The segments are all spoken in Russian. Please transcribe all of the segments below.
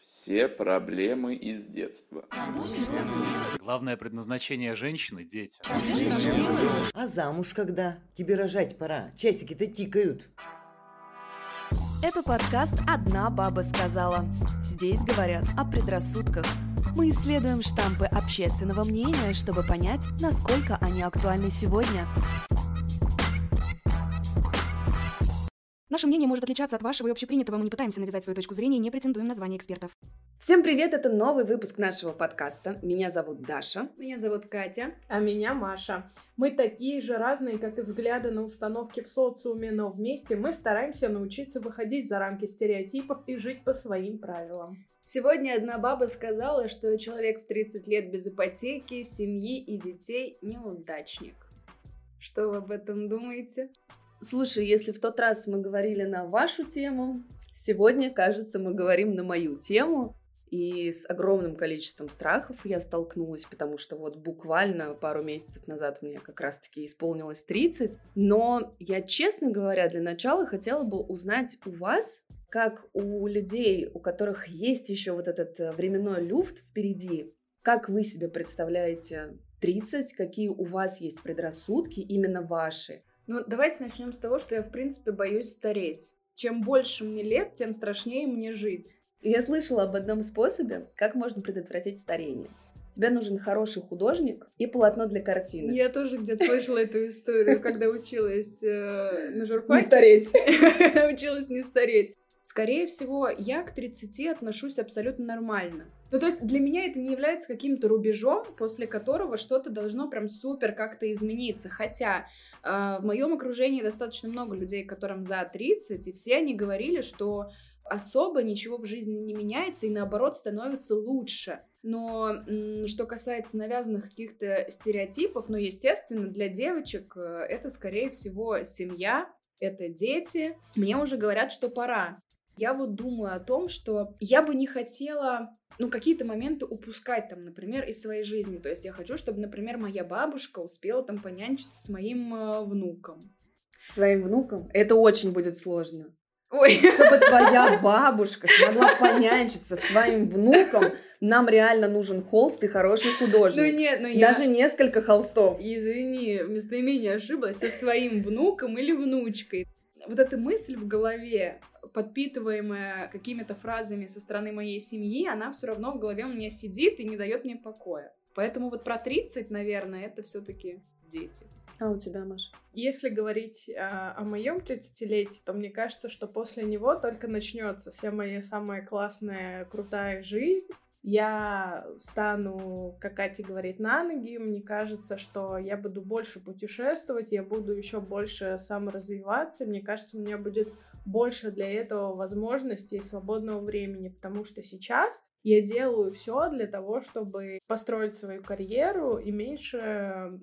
Все проблемы из детства. Главное предназначение женщины – дети. А замуж когда? Тебе рожать пора. Часики-то тикают. Это подкаст «Одна баба сказала». Здесь говорят о предрассудках. Мы исследуем штампы общественного мнения, чтобы понять, насколько они актуальны сегодня. Наше мнение может отличаться от вашего и общепринятого. Мы не пытаемся навязать свою точку зрения и не претендуем на звание экспертов. Всем привет, это новый выпуск нашего подкаста. Меня зовут Даша. Меня зовут Катя. А меня Маша. Мы такие же разные, как и взгляды на установки в социуме, но вместе мы стараемся научиться выходить за рамки стереотипов и жить по своим правилам. Сегодня одна баба сказала, что человек в 30 лет без ипотеки, семьи и детей неудачник. Что вы об этом думаете? Слушай, если в тот раз мы говорили на вашу тему, сегодня, кажется, мы говорим на мою тему. И с огромным количеством страхов я столкнулась, потому что вот буквально пару месяцев назад мне как раз-таки исполнилось 30. Но я, честно говоря, для начала хотела бы узнать у вас, как у людей, у которых есть еще вот этот э, временной люфт впереди, как вы себе представляете 30, какие у вас есть предрассудки, именно ваши, ну, давайте начнем с того, что я, в принципе, боюсь стареть. Чем больше мне лет, тем страшнее мне жить. Я слышала об одном способе, как можно предотвратить старение. Тебе нужен хороший художник и полотно для картины. Я тоже где-то слышала эту историю, когда училась э, на журфаке. Не стареть. Училась не стареть. Скорее всего, я к 30 отношусь абсолютно нормально. Ну, то есть для меня это не является каким-то рубежом, после которого что-то должно прям супер как-то измениться. Хотя э, в моем окружении достаточно много людей, которым за 30, и все они говорили, что особо ничего в жизни не меняется и наоборот становится лучше. Но что касается навязанных каких-то стереотипов, ну, естественно, для девочек э, это, скорее всего, семья, это дети. Мне уже говорят, что пора. Я вот думаю о том, что я бы не хотела ну, какие-то моменты упускать там, например, из своей жизни. То есть я хочу, чтобы, например, моя бабушка успела там понянчиться с моим э, внуком. С твоим внуком? Это очень будет сложно. Ой. Чтобы твоя бабушка смогла понянчиться с твоим внуком, нам реально нужен холст и хороший художник. Ну нет, ну я... Даже несколько холстов. Извини, местоимение ошиблась, со своим внуком или внучкой. Вот эта мысль в голове, подпитываемая какими-то фразами со стороны моей семьи, она все равно в голове у меня сидит и не дает мне покоя. Поэтому вот про 30, наверное, это все-таки дети. А у тебя, Маш? Если говорить а, о моем 30-летии, то мне кажется, что после него только начнется вся моя самая классная, крутая жизнь. Я стану, как Катя говорит, на ноги. Мне кажется, что я буду больше путешествовать, я буду еще больше саморазвиваться. Мне кажется, у меня будет больше для этого возможностей и свободного времени, потому что сейчас я делаю все для того, чтобы построить свою карьеру и меньше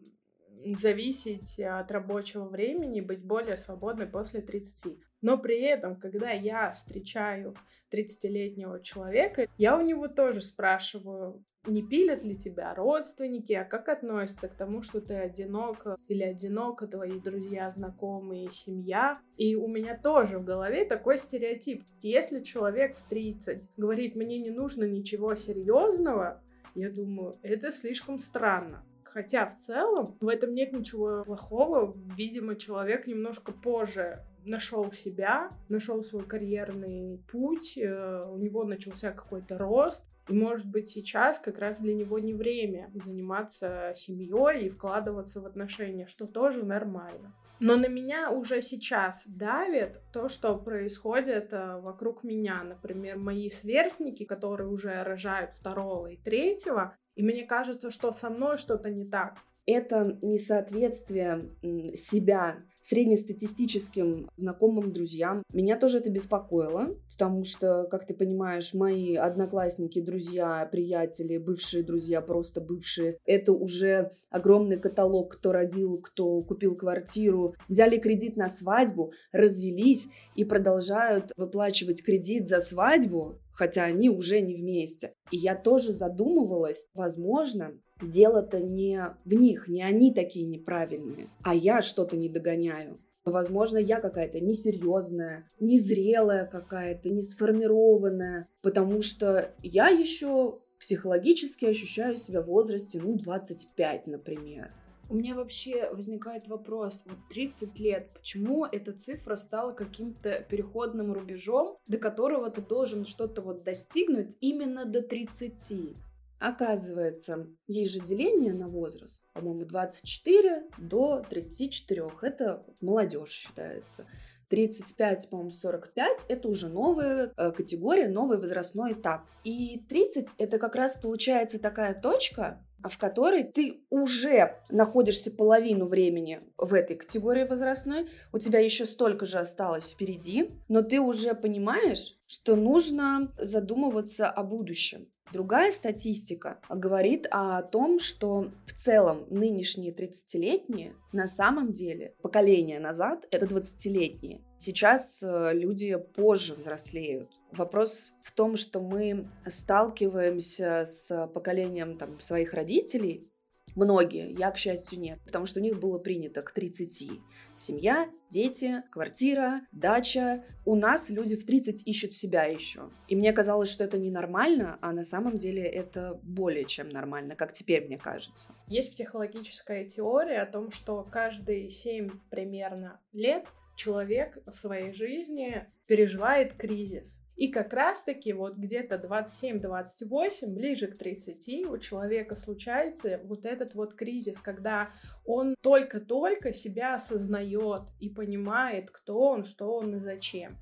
зависеть от рабочего времени, быть более свободной после 30. Но при этом, когда я встречаю 30-летнего человека, я у него тоже спрашиваю, не пилят ли тебя родственники, а как относятся к тому, что ты одинок или одинока, твои друзья, знакомые, семья. И у меня тоже в голове такой стереотип. Если человек в 30 говорит, мне не нужно ничего серьезного, я думаю, это слишком странно. Хотя в целом в этом нет ничего плохого. Видимо, человек немножко позже нашел себя, нашел свой карьерный путь, э, у него начался какой-то рост. И, может быть, сейчас как раз для него не время заниматься семьей и вкладываться в отношения, что тоже нормально. Но на меня уже сейчас давит то, что происходит э, вокруг меня. Например, мои сверстники, которые уже рожают второго и третьего, и мне кажется, что со мной что-то не так. Это несоответствие себя среднестатистическим знакомым друзьям. Меня тоже это беспокоило, потому что, как ты понимаешь, мои одноклассники, друзья, приятели, бывшие друзья, просто бывшие, это уже огромный каталог, кто родил, кто купил квартиру, взяли кредит на свадьбу, развелись и продолжают выплачивать кредит за свадьбу, хотя они уже не вместе. И я тоже задумывалась, возможно, дело-то не в них, не они такие неправильные, а я что-то не догоняю. Возможно, я какая-то несерьезная, незрелая какая-то, не сформированная, потому что я еще психологически ощущаю себя в возрасте, ну, 25, например. У меня вообще возникает вопрос, вот 30 лет, почему эта цифра стала каким-то переходным рубежом, до которого ты должен что-то вот достигнуть именно до 30? Оказывается, есть же деление на возраст, по-моему, 24 до 34. Это молодежь считается. 35, по-моему, 45 это уже новая э, категория, новый возрастной этап. И 30 это как раз получается такая точка, в которой ты уже находишься половину времени в этой категории возрастной, у тебя еще столько же осталось впереди, но ты уже понимаешь, что нужно задумываться о будущем. Другая статистика говорит о том, что в целом нынешние 30-летние на самом деле поколение назад это 20-летние. Сейчас э, люди позже взрослеют. Вопрос в том, что мы сталкиваемся с поколением там, своих родителей, Многие, я, к счастью, нет, потому что у них было принято к 30. Семья, дети, квартира, дача. У нас люди в 30 ищут себя еще. И мне казалось, что это ненормально, а на самом деле это более чем нормально, как теперь мне кажется. Есть психологическая теория о том, что каждые 7 примерно лет человек в своей жизни переживает кризис. И как раз-таки вот где-то 27-28, ближе к 30, у человека случается вот этот вот кризис, когда он только-только себя осознает и понимает, кто он, что он и зачем.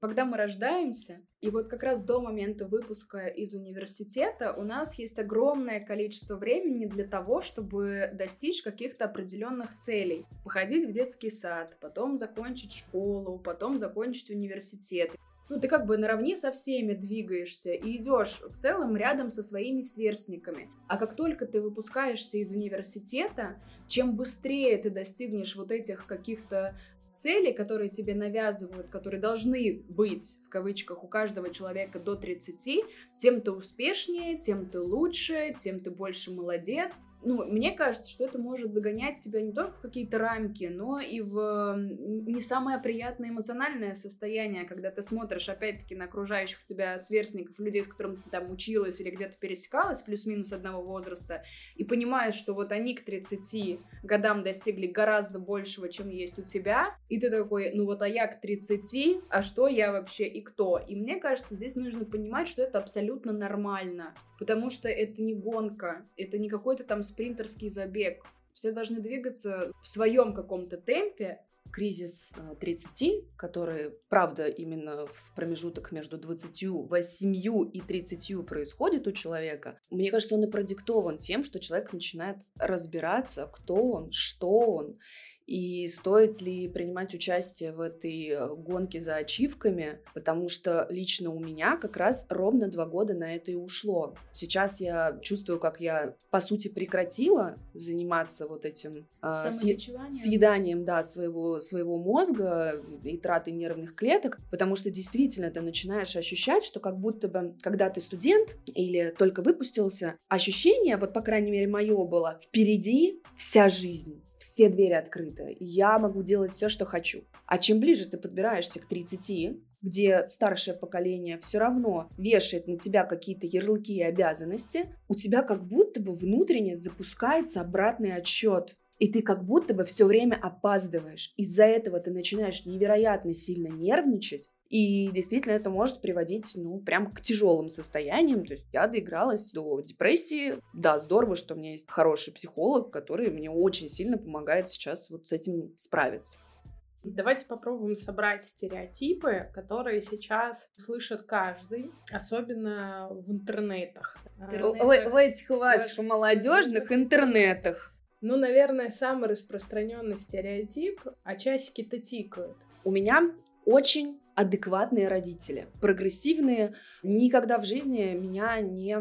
Когда мы рождаемся, и вот как раз до момента выпуска из университета у нас есть огромное количество времени для того, чтобы достичь каких-то определенных целей. Походить в детский сад, потом закончить школу, потом закончить университет ну, ты как бы наравне со всеми двигаешься и идешь в целом рядом со своими сверстниками. А как только ты выпускаешься из университета, чем быстрее ты достигнешь вот этих каких-то целей, которые тебе навязывают, которые должны быть, в кавычках, у каждого человека до 30, тем ты успешнее, тем ты лучше, тем ты больше молодец ну, мне кажется, что это может загонять тебя не только в какие-то рамки, но и в не самое приятное эмоциональное состояние, когда ты смотришь, опять-таки, на окружающих тебя сверстников, людей, с которыми ты там училась или где-то пересекалась, плюс-минус одного возраста, и понимаешь, что вот они к 30 годам достигли гораздо большего, чем есть у тебя, и ты такой, ну вот, а я к 30, а что я вообще и кто? И мне кажется, здесь нужно понимать, что это абсолютно нормально, потому что это не гонка, это не какой-то там спринтерский забег. Все должны двигаться в своем каком-то темпе, кризис 30, э, который, правда, именно в промежуток между 28 и 30 происходит у человека, мне кажется, он и продиктован тем, что человек начинает разбираться, кто он, что он, и стоит ли принимать участие в этой э, гонке за ачивками, потому что лично у меня как раз ровно два года на это и ушло. Сейчас я чувствую, как я, по сути, прекратила заниматься вот этим э, съеданием да, своего, своего мозга и тратой нервных клеток, потому что действительно ты начинаешь ощущать, что как будто бы, когда ты студент или только выпустился, ощущение, вот по крайней мере мое было, впереди вся жизнь все двери открыты, я могу делать все, что хочу. А чем ближе ты подбираешься к 30, где старшее поколение все равно вешает на тебя какие-то ярлыки и обязанности, у тебя как будто бы внутренне запускается обратный отсчет. И ты как будто бы все время опаздываешь. Из-за этого ты начинаешь невероятно сильно нервничать, и действительно это может приводить, ну, прям к тяжелым состояниям. То есть я доигралась до депрессии. Да, здорово, что у меня есть хороший психолог, который мне очень сильно помогает сейчас вот с этим справиться. Давайте попробуем собрать стереотипы, которые сейчас слышит каждый, особенно в интернетах. В, в этих ваших молодежных интернетах. Ну, наверное, самый распространенный стереотип, а часики-то тикают. У меня очень адекватные родители, прогрессивные, никогда в жизни меня не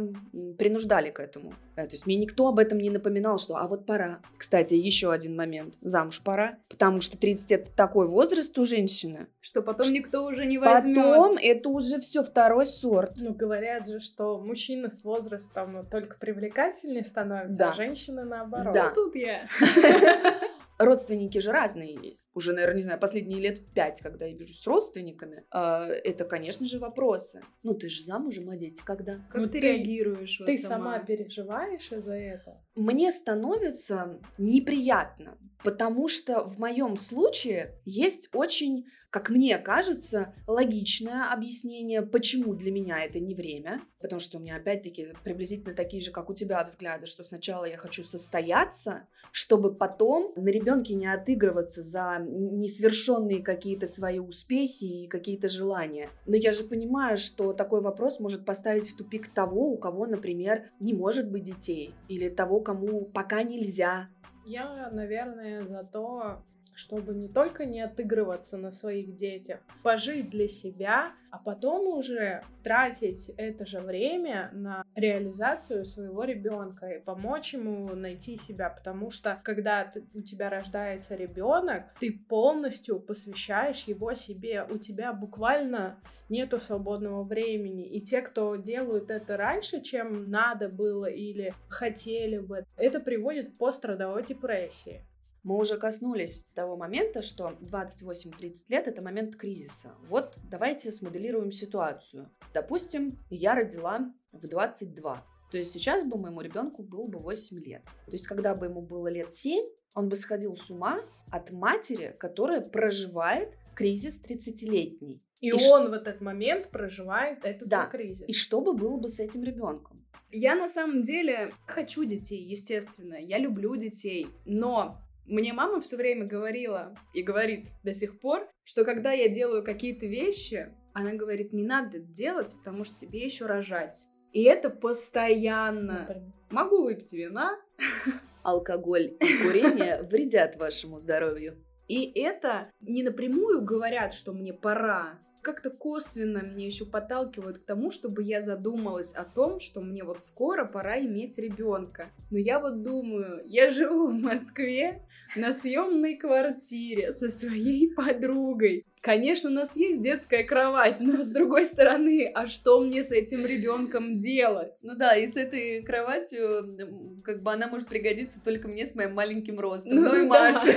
принуждали к этому. Э, то есть мне никто об этом не напоминал, что а вот пора. Кстати, еще один момент. Замуж пора, потому что 30 это такой возраст у женщины. Что потом никто уже не возьмет. Потом это уже все второй сорт. Ну, говорят же, что мужчина с возрастом только привлекательнее становится, а да. а женщина наоборот. Да. Ну, тут я. родственники же разные есть. Уже, наверное, не знаю, последние лет пять, когда я вижусь с родственниками, а, это, конечно же, вопросы. Ну, ты же замужем, а дети когда? Как Ну, ты, ты- реагируешь? вот Ты сама переживаешь из-за этого? Мне становится неприятно, потому что в моем случае есть очень, как мне кажется, логичное объяснение, почему для меня это не время. Потому что у меня, опять-таки, приблизительно такие же, как у тебя взгляды, что сначала я хочу состояться, чтобы потом на ребенке не отыгрываться за несовершенные какие-то свои успехи и какие-то желания. Но я же понимаю, что такой вопрос может поставить в тупик того, у кого, например, не может быть детей, или того, кому пока нельзя. Я, наверное, за то, чтобы не только не отыгрываться на своих детях, пожить для себя, а потом уже тратить это же время на реализацию своего ребенка и помочь ему найти себя, потому что когда у тебя рождается ребенок, ты полностью посвящаешь его себе, у тебя буквально нету свободного времени. И те, кто делают это раньше, чем надо было или хотели бы, это приводит к пострадовой депрессии. Мы уже коснулись того момента, что 28-30 лет – это момент кризиса. Вот давайте смоделируем ситуацию. Допустим, я родила в 22. То есть сейчас бы моему ребенку было бы 8 лет. То есть когда бы ему было лет 7, он бы сходил с ума от матери, которая проживает кризис 30-летний. И, И ш- он в этот момент проживает этот Да. кризис. И что бы было бы с этим ребенком? Я на самом деле хочу детей, естественно. Я люблю детей. Но мне мама все время говорила и говорит до сих пор, что когда я делаю какие-то вещи, она говорит, не надо делать, потому что тебе еще рожать. И это постоянно. Например. Могу выпить вина, Алкоголь и курение вредят вашему здоровью. И это не напрямую говорят, что мне пора. Как-то косвенно мне еще подталкивают к тому, чтобы я задумалась о том, что мне вот скоро пора иметь ребенка. Но я вот думаю, я живу в Москве на съемной квартире со своей подругой. Конечно, у нас есть детская кровать, но с другой стороны, а что мне с этим ребенком делать? Ну да, и с этой кроватью, как бы она может пригодиться только мне с моим маленьким ростом. Ну Ну, и да. Маше.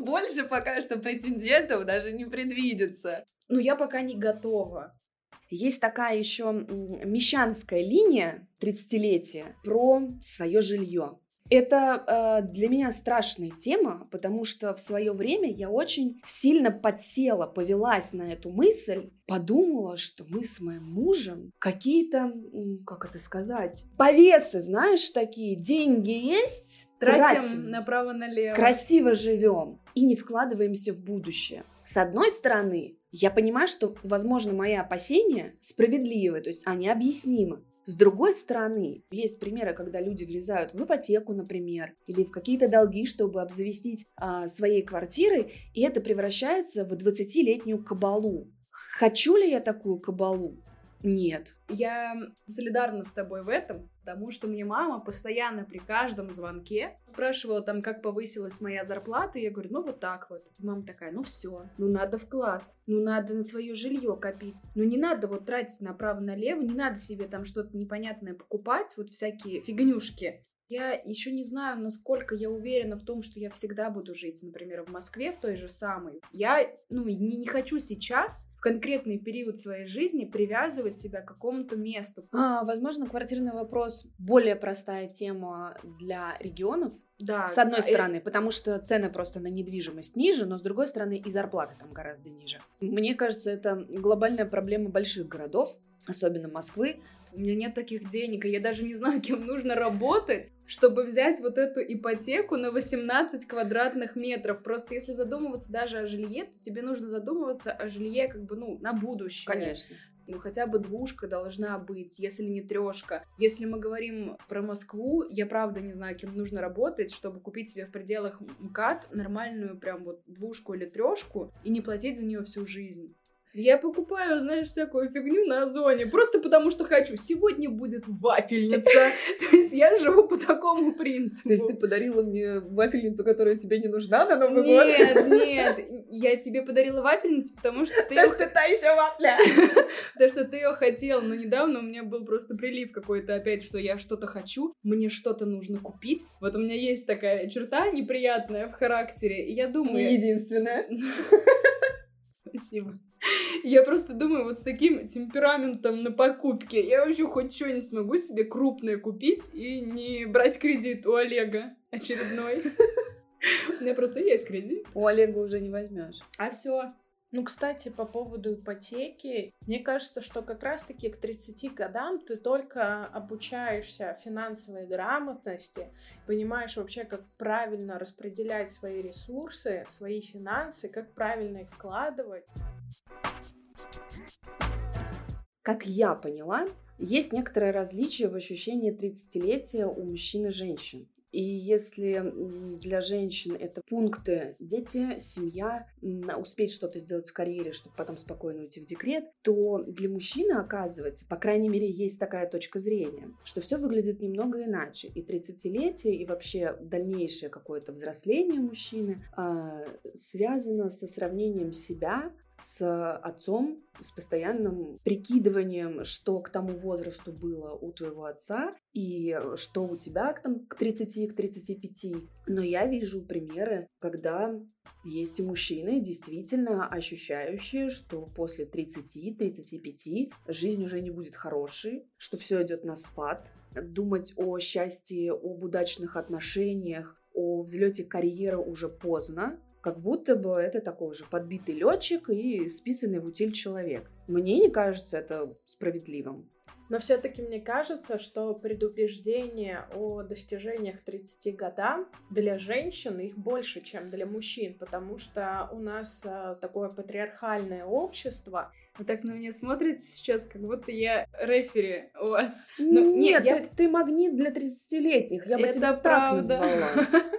Больше пока что претендентов даже не предвидится. Ну, я пока не готова. Есть такая еще мещанская линия 30-летия про свое жилье. Это э, для меня страшная тема, потому что в свое время я очень сильно подсела, повелась на эту мысль, подумала, что мы с моим мужем какие-то, как это сказать, повесы, знаешь, такие, деньги есть, Тратим, тратим направо-налево. красиво живем и не вкладываемся в будущее. С одной стороны, я понимаю, что, возможно, мои опасения справедливы, то есть они объяснимы. С другой стороны, есть примеры, когда люди влезают в ипотеку, например, или в какие-то долги, чтобы обзавестись а, своей квартирой, и это превращается в 20-летнюю кабалу. Хочу ли я такую кабалу? Нет. Я солидарна с тобой в этом, потому что мне мама постоянно при каждом звонке спрашивала там, как повысилась моя зарплата, и я говорю, ну вот так вот. И мама такая, ну все, ну надо вклад, ну надо на свое жилье копить, ну не надо вот тратить направо-налево, не надо себе там что-то непонятное покупать, вот всякие фигнюшки. Я еще не знаю, насколько я уверена в том, что я всегда буду жить, например, в Москве, в той же самой. Я, ну, не, не хочу сейчас, в конкретный период своей жизни, привязывать себя к какому-то месту. А, возможно, квартирный вопрос более простая тема для регионов, Да. С одной да, стороны, потому что цены просто на недвижимость ниже, но с другой стороны и зарплаты там гораздо ниже. Мне кажется, это глобальная проблема больших городов, особенно Москвы. У меня нет таких денег, и я даже не знаю, кем нужно работать, чтобы взять вот эту ипотеку на 18 квадратных метров. Просто если задумываться даже о жилье, то тебе нужно задумываться о жилье как бы, ну, на будущее. Конечно. Ну, хотя бы двушка должна быть, если не трешка. Если мы говорим про Москву, я правда не знаю, кем нужно работать, чтобы купить себе в пределах МКАД нормальную прям вот двушку или трешку и не платить за нее всю жизнь. Я покупаю, знаешь, всякую фигню на Озоне, просто потому что хочу. Сегодня будет вафельница. То есть я живу по такому принципу. То есть ты подарила мне вафельницу, которая тебе не нужна на Новый год? Нет, нет, я тебе подарила вафельницу, потому что ты... То есть ты та еще вафля. Потому что ты ее хотел, но недавно у меня был просто прилив какой-то опять, что я что-то хочу, мне что-то нужно купить. Вот у меня есть такая черта неприятная в характере, и я думаю... Не единственная. Спасибо. Я просто думаю, вот с таким темпераментом на покупки я вообще хоть что-нибудь смогу себе крупное купить и не брать кредит у Олега очередной. У меня просто есть кредит. У Олега уже не возьмешь. А все. Ну, кстати, по поводу ипотеки, мне кажется, что как раз-таки к 30 годам ты только обучаешься финансовой грамотности, понимаешь вообще, как правильно распределять свои ресурсы, свои финансы, как правильно их вкладывать. Как я поняла, есть некоторое различие в ощущении 30-летия у мужчин и женщин. И если для женщин это пункты дети, семья, успеть что-то сделать в карьере, чтобы потом спокойно уйти в декрет, то для мужчины, оказывается, по крайней мере, есть такая точка зрения, что все выглядит немного иначе. И 30-летие, и вообще дальнейшее какое-то взросление мужчины э, связано со сравнением себя с отцом, с постоянным прикидыванием, что к тому возрасту было у твоего отца и что у тебя к, там, к 30, к 35. Но я вижу примеры, когда есть и мужчины, действительно ощущающие, что после 30-35 жизнь уже не будет хорошей, что все идет на спад. Думать о счастье, об удачных отношениях, о взлете карьеры уже поздно, как будто бы это такой же подбитый летчик и списанный в утиль человек. Мне не кажется это справедливым. Но все-таки мне кажется, что предубеждение о достижениях 30 годам для женщин их больше, чем для мужчин, потому что у нас а, такое патриархальное общество. Вы так на меня смотрите сейчас, как будто я рефери у вас. Ну, нет, я... ты, ты магнит для 30-летних, я бы это тебя правда. так назвала.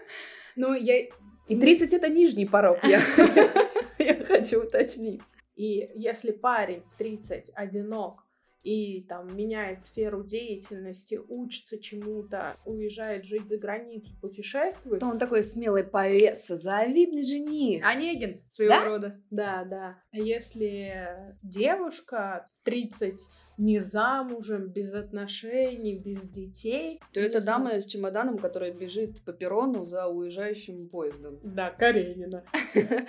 Ну, я и 30 это нижний порог, я, я хочу уточнить. И если парень в 30 одинок и там меняет сферу деятельности, учится чему-то, уезжает жить за границу, путешествует. То он такой смелый повеса, завидный жених. Онегин своего Да? рода. Да, да. А если девушка в 30 не замужем, без отношений, без детей. То это знаю. дама с чемоданом, которая бежит по перрону за уезжающим поездом. Да, Каренина.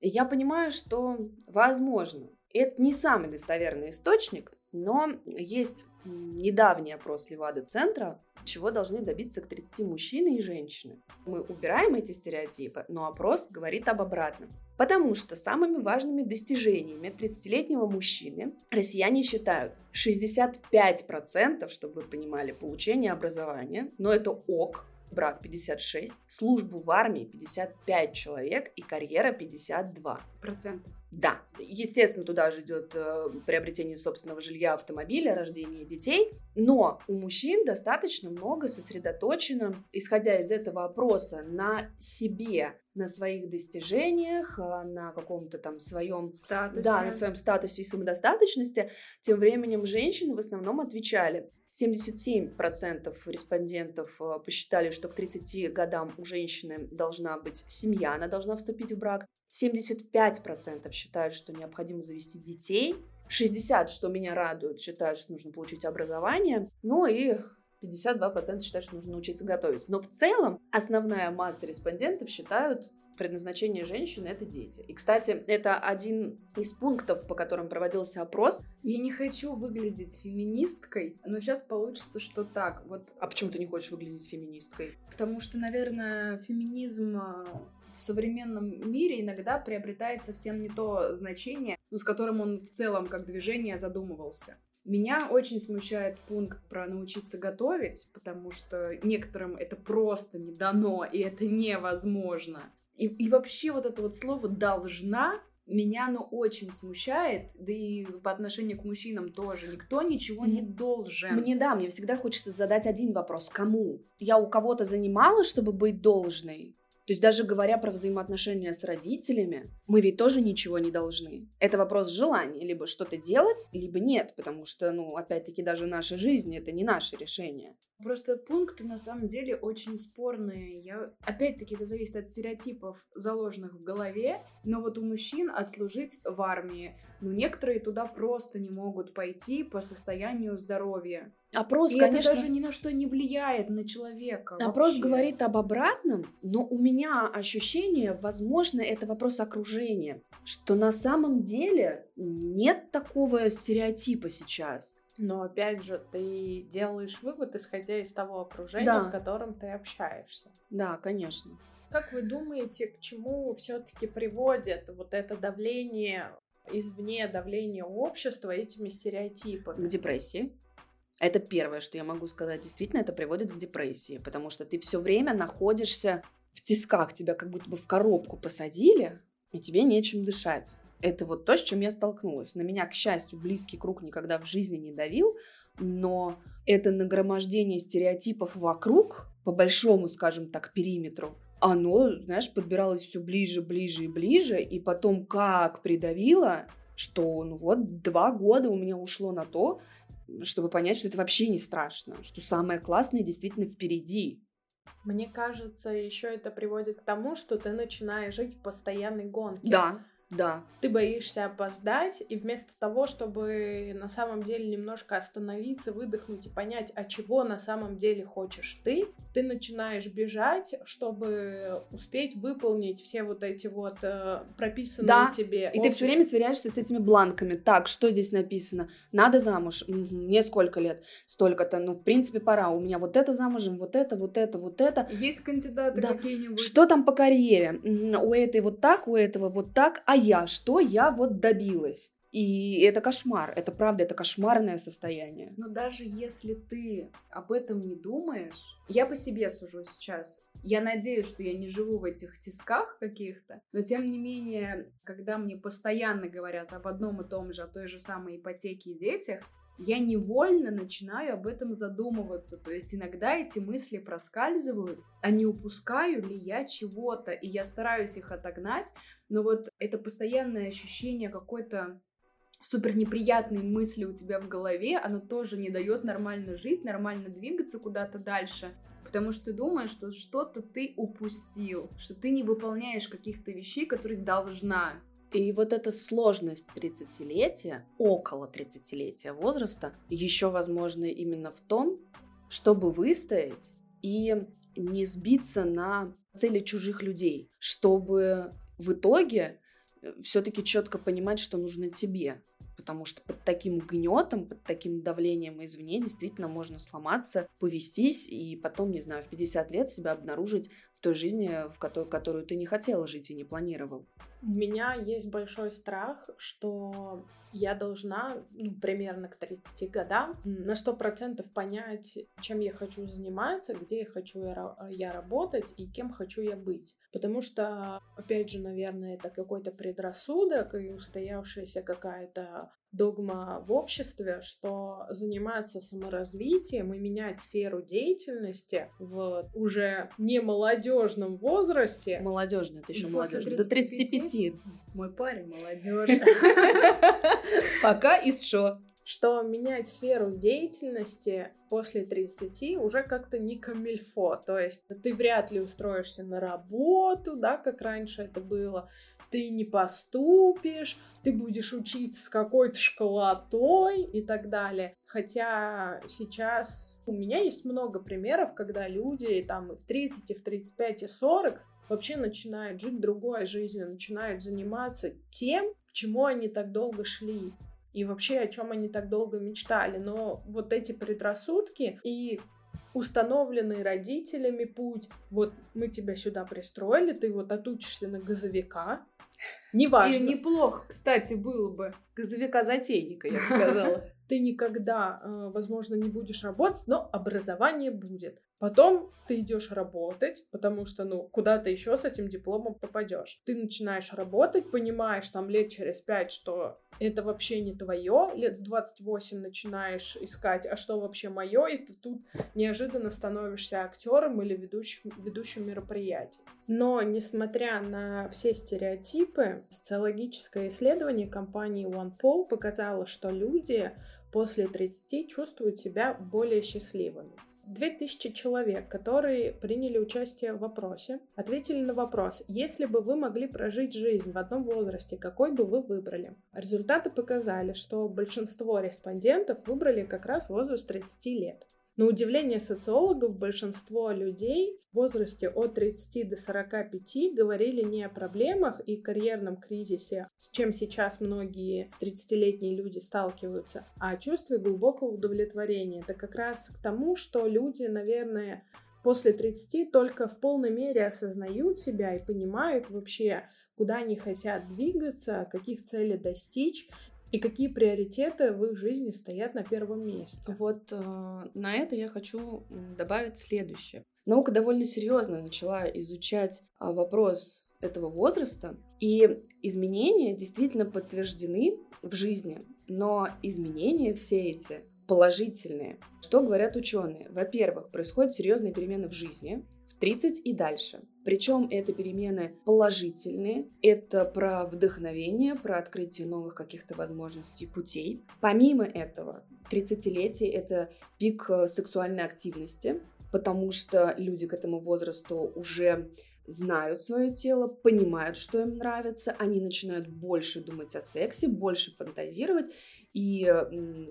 Я понимаю, что возможно. Это не самый достоверный источник, но есть недавний опрос Левада-центра, чего должны добиться к 30 мужчины и женщины. Мы убираем эти стереотипы, но опрос говорит об обратном. Потому что самыми важными достижениями 30-летнего мужчины россияне считают 65%, чтобы вы понимали, получение образования, но это ок, брак 56, службу в армии 55 человек и карьера 52. Процентов. Да, естественно, туда же идет э, приобретение собственного жилья, автомобиля, рождение детей, но у мужчин достаточно много сосредоточено, исходя из этого опроса, на себе, на своих достижениях, э, на каком-то там своем Статусе. да, на своем статусе и самодостаточности. Тем временем женщины в основном отвечали. 77% респондентов э, посчитали, что к 30 годам у женщины должна быть семья, она должна вступить в брак. 75% считают, что необходимо завести детей. 60, что меня радует, считают, что нужно получить образование. Ну и 52% считают, что нужно научиться готовить. Но в целом основная масса респондентов считают, предназначение женщины – это дети. И, кстати, это один из пунктов, по которым проводился опрос. Я не хочу выглядеть феминисткой, но сейчас получится, что так. Вот А почему ты не хочешь выглядеть феминисткой? Потому что, наверное, феминизм а, в современном мире иногда приобретает совсем не то значение, ну, с которым он в целом как движение задумывался. Меня очень смущает пункт про научиться готовить, потому что некоторым это просто не дано, и это невозможно. И, и вообще вот это вот слово «должна» меня оно очень смущает, да и по отношению к мужчинам тоже. Никто ничего не должен. Мне да, мне всегда хочется задать один вопрос. Кому? Я у кого-то занималась, чтобы быть должной? То есть даже говоря про взаимоотношения с родителями, мы ведь тоже ничего не должны. Это вопрос желания, либо что-то делать, либо нет, потому что, ну, опять-таки, даже наша жизнь — это не наше решение. Просто пункты на самом деле очень спорные. Я... Опять-таки, это зависит от стереотипов, заложенных в голове. Но вот у мужчин отслужить в армии, ну, некоторые туда просто не могут пойти по состоянию здоровья. Опрос, И конечно... это даже ни на что не влияет на человека. Опрос вообще. говорит об обратном, но у меня ощущение, возможно, это вопрос окружения, что на самом деле нет такого стереотипа сейчас. Но опять же, ты делаешь вывод, исходя из того окружения, Да. в котором ты общаешься. Да, конечно. Как вы думаете, к чему все-таки приводит вот это давление извне, давление общества этими К стереотипами? депрессии. Это первое, что я могу сказать. Действительно, это приводит к депрессии, потому что ты все время находишься в тисках, тебя как будто бы в коробку посадили, и тебе нечем дышать. Это вот то, с чем я столкнулась. На меня, к счастью, близкий круг никогда в жизни не давил, но это нагромождение стереотипов вокруг, по большому, скажем так, периметру, оно, знаешь, подбиралось все ближе, ближе и ближе, и потом как придавило, что, ну вот, два года у меня ушло на то, чтобы понять, что это вообще не страшно, что самое классное действительно впереди. Мне кажется, еще это приводит к тому, что ты начинаешь жить в постоянной гонке. Да, да. Ты боишься опоздать, и вместо того, чтобы на самом деле немножко остановиться, выдохнуть и понять, а чего на самом деле хочешь ты, ты начинаешь бежать, чтобы успеть выполнить все вот эти вот э, прописанные Да, тебе. И ты все время сверяешься с этими бланками. Так, что здесь написано? Надо замуж. Мне сколько лет? Столько-то. Ну, в принципе, пора. У меня вот это замужем, вот это, вот это, вот это. Есть кандидаты Да. какие-нибудь? Что там по карьере? У этой вот так, у этого вот так. А я что? Я вот добилась. И это кошмар. Это правда, это кошмарное состояние. Но даже если ты об этом не думаешь, я по себе сужу сейчас. Я надеюсь, что я не живу в этих тисках каких-то, но тем не менее, когда мне постоянно говорят об одном и том же, о той же самой ипотеке и детях, я невольно начинаю об этом задумываться. То есть иногда эти мысли проскальзывают, а не упускаю ли я чего-то, и я стараюсь их отогнать, но вот это постоянное ощущение какой-то супер неприятные мысли у тебя в голове, оно тоже не дает нормально жить, нормально двигаться куда-то дальше. Потому что ты думаешь, что что-то ты упустил, что ты не выполняешь каких-то вещей, которые должна. И вот эта сложность 30-летия, около 30-летия возраста, еще возможно именно в том, чтобы выстоять и не сбиться на цели чужих людей, чтобы в итоге все-таки четко понимать, что нужно тебе. Потому что под таким гнетом, под таким давлением извне действительно можно сломаться, повестись и потом, не знаю, в 50 лет себя обнаружить в той жизни, в которой, которую ты не хотела жить и не планировал. У меня есть большой страх, что я должна, ну, примерно к 30 годам, на 100% понять, чем я хочу заниматься, где я хочу я, я работать и кем хочу я быть. Потому что, опять же, наверное, это какой-то предрассудок и устоявшаяся какая-то догма в обществе, что заниматься саморазвитием и менять сферу деятельности в уже не молодежном возрасте Молодежно, это еще молодежно. после До 35. Мой парень молодежь. Пока и что? что менять сферу деятельности после 30 уже как-то не камильфо. То есть ты вряд ли устроишься на работу, да, как раньше это было. Ты не поступишь, ты будешь учиться с какой-то школотой и так далее. Хотя сейчас у меня есть много примеров, когда люди там и в 30, и в 35, и 40 вообще начинают жить другой жизнью, начинают заниматься тем, к чему они так долго шли и вообще о чем они так долго мечтали. Но вот эти предрассудки и установленный родителями путь, вот мы тебя сюда пристроили, ты вот отучишься на газовика, И неважно. неплохо, кстати, было бы. Газовика-затейника, я бы сказала. Ты никогда, э, возможно, не будешь работать, но образование будет. Потом ты идешь работать, потому что, ну, куда ты еще с этим дипломом попадешь. Ты начинаешь работать, понимаешь там лет через пять, что это вообще не твое, лет в 28 начинаешь искать, а что вообще мое, и ты тут неожиданно становишься актером или ведущим, ведущим мероприятий. Но, несмотря на все стереотипы, социологическое исследование компании OnePoll показало, что люди после 30 чувствуют себя более счастливыми. 2000 человек, которые приняли участие в вопросе, ответили на вопрос, если бы вы могли прожить жизнь в одном возрасте, какой бы вы выбрали? Результаты показали, что большинство респондентов выбрали как раз возраст 30 лет. На удивление социологов, большинство людей в возрасте от 30 до 45 говорили не о проблемах и карьерном кризисе, с чем сейчас многие 30-летние люди сталкиваются, а о чувстве глубокого удовлетворения. Это как раз к тому, что люди, наверное, после 30 только в полной мере осознают себя и понимают вообще, куда они хотят двигаться, каких целей достичь, и какие приоритеты в их жизни стоят на первом месте. Вот э, на это я хочу добавить следующее. Наука довольно серьезно начала изучать э, вопрос этого возраста, и изменения действительно подтверждены в жизни, но изменения все эти положительные. Что говорят ученые? Во-первых, происходят серьезные перемены в жизни, в 30 и дальше. Причем это перемены положительные, это про вдохновение, про открытие новых каких-то возможностей, путей. Помимо этого, 30-летие — это пик э, сексуальной активности, потому что люди к этому возрасту уже знают свое тело, понимают, что им нравится, они начинают больше думать о сексе, больше фантазировать и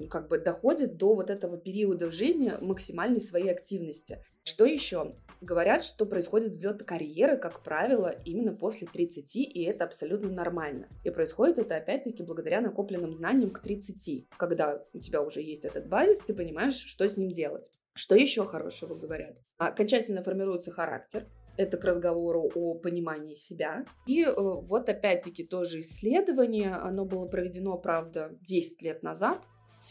как бы доходят до вот этого периода в жизни максимальной своей активности. Что еще? Говорят, что происходит взлет карьеры, как правило, именно после 30, и это абсолютно нормально. И происходит это, опять-таки, благодаря накопленным знаниям к 30. Когда у тебя уже есть этот базис, ты понимаешь, что с ним делать. Что еще хорошего говорят? Окончательно формируется характер, это к разговору о понимании себя. И э, вот опять-таки тоже исследование, оно было проведено, правда, 10 лет назад,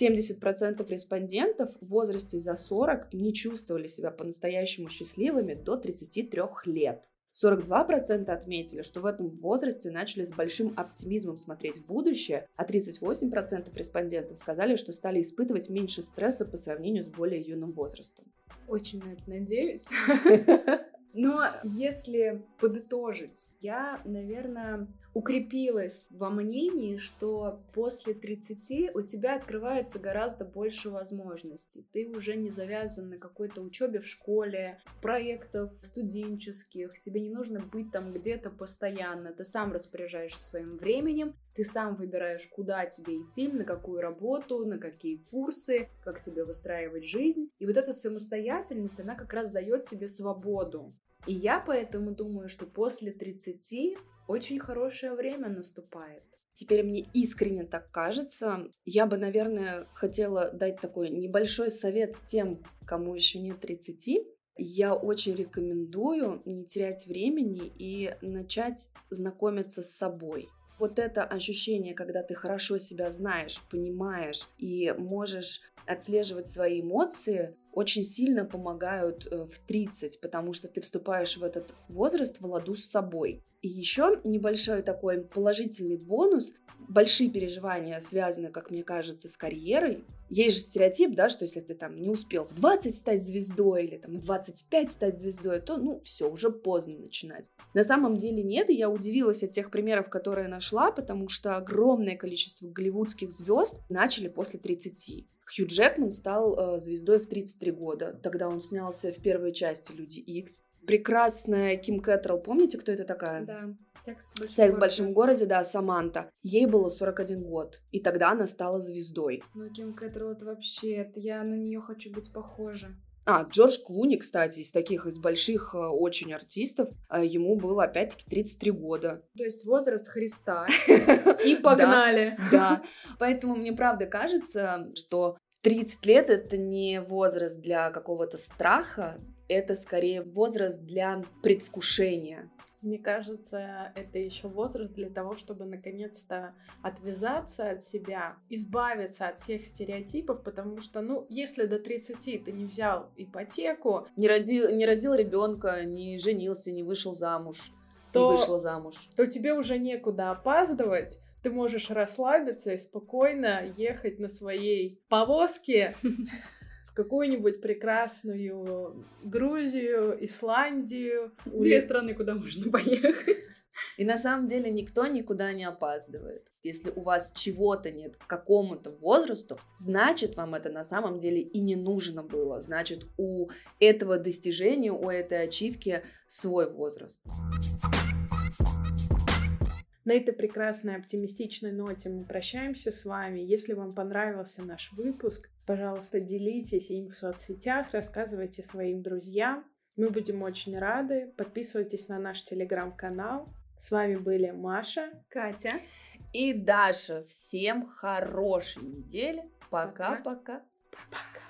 70% респондентов в возрасте за 40 не чувствовали себя по-настоящему счастливыми до 33 лет. 42% отметили, что в этом возрасте начали с большим оптимизмом смотреть в будущее, а 38% респондентов сказали, что стали испытывать меньше стресса по сравнению с более юным возрастом. Очень на это надеюсь. Но если подытожить, я, наверное, укрепилась во мнении, что после 30 у тебя открывается гораздо больше возможностей. Ты уже не завязан на какой-то учебе в школе, проектов студенческих, тебе не нужно быть там где-то постоянно, ты сам распоряжаешься своим временем, ты сам выбираешь, куда тебе идти, на какую работу, на какие курсы, как тебе выстраивать жизнь. И вот эта самостоятельность, она как раз дает тебе свободу. И я поэтому думаю, что после 30 очень хорошее время наступает. Теперь мне искренне так кажется. Я бы, наверное, хотела дать такой небольшой совет тем, кому еще нет 30. Я очень рекомендую не терять времени и начать знакомиться с собой. Вот это ощущение, когда ты хорошо себя знаешь, понимаешь и можешь отслеживать свои эмоции, очень сильно помогают э, в 30, потому что ты вступаешь в этот возраст в ладу с собой. И еще небольшой такой положительный бонус. Большие переживания связаны, как мне кажется, с карьерой. Есть же стереотип, да, что если ты там не успел в 20 стать звездой или там в 25 стать звездой, то, ну, все, уже поздно начинать. На самом деле нет, и я удивилась от тех примеров, которые нашла, потому что огромное количество голливудских звезд начали после 30. Хью Джекман стал э, звездой в 33 года. Тогда он снялся в первой части «Люди Икс» прекрасная Ким Кэтрелл, помните, кто это такая? Да. Секс в большом, Секс городе. в большом городе, да, Саманта. Ей было 41 год, и тогда она стала звездой. Ну, Ким Кэтрелл это вообще, это я на нее хочу быть похожа. А, Джордж Клуни, кстати, из таких, из больших э, очень артистов, э, ему было опять-таки 33 года. То есть возраст Христа. И погнали. Да, поэтому мне правда кажется, что 30 лет это не возраст для какого-то страха, это скорее возраст для предвкушения. Мне кажется, это еще возраст для того, чтобы наконец-то отвязаться от себя, избавиться от всех стереотипов, потому что, ну, если до 30 ты не взял ипотеку, Не родил, не родил ребенка, не женился, не вышел замуж, То- не вышла замуж. то тебе уже некуда опаздывать, ты можешь расслабиться и спокойно ехать на своей повозке какую-нибудь прекрасную Грузию, Исландию. Две страны, куда можно поехать. И на самом деле никто никуда не опаздывает. Если у вас чего-то нет к какому-то возрасту, значит вам это на самом деле и не нужно было. Значит у этого достижения, у этой ачивки свой возраст. На этой прекрасной оптимистичной ноте мы прощаемся с вами. Если вам понравился наш выпуск, пожалуйста, делитесь им в соцсетях, рассказывайте своим друзьям. Мы будем очень рады. Подписывайтесь на наш телеграм-канал. С вами были Маша. Катя. И Даша, всем хорошей недели. Пока-пока. Пока.